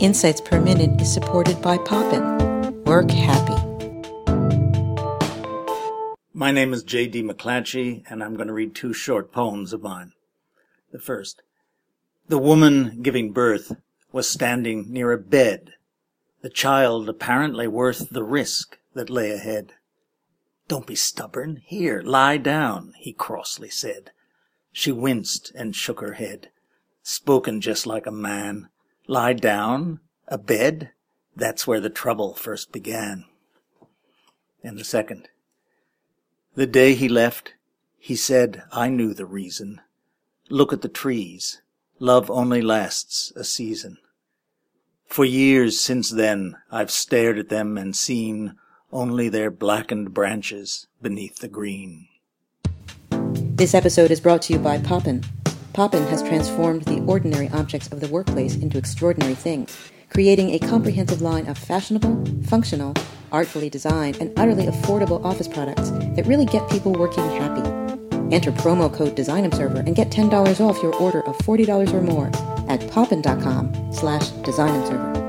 Insights Per Minute is supported by Poppin. Work happy. My name is J.D. McClatchy, and I'm going to read two short poems of mine. The first. The woman giving birth was standing near a bed, the child apparently worth the risk that lay ahead. Don't be stubborn. Here, lie down, he crossly said. She winced and shook her head. Spoken just like a man. Lie down? A bed? That's where the trouble first began. And the second. The day he left, he said, I knew the reason. Look at the trees. Love only lasts a season. For years since then, I've stared at them and seen only their blackened branches beneath the green. This episode is brought to you by Poppin. Poppin has transformed the ordinary objects of the workplace into extraordinary things, creating a comprehensive line of fashionable, functional, artfully designed, and utterly affordable office products that really get people working happy. Enter promo code DesignObserver and get $10 off your order of $40 or more at poppin.com slash designobserver.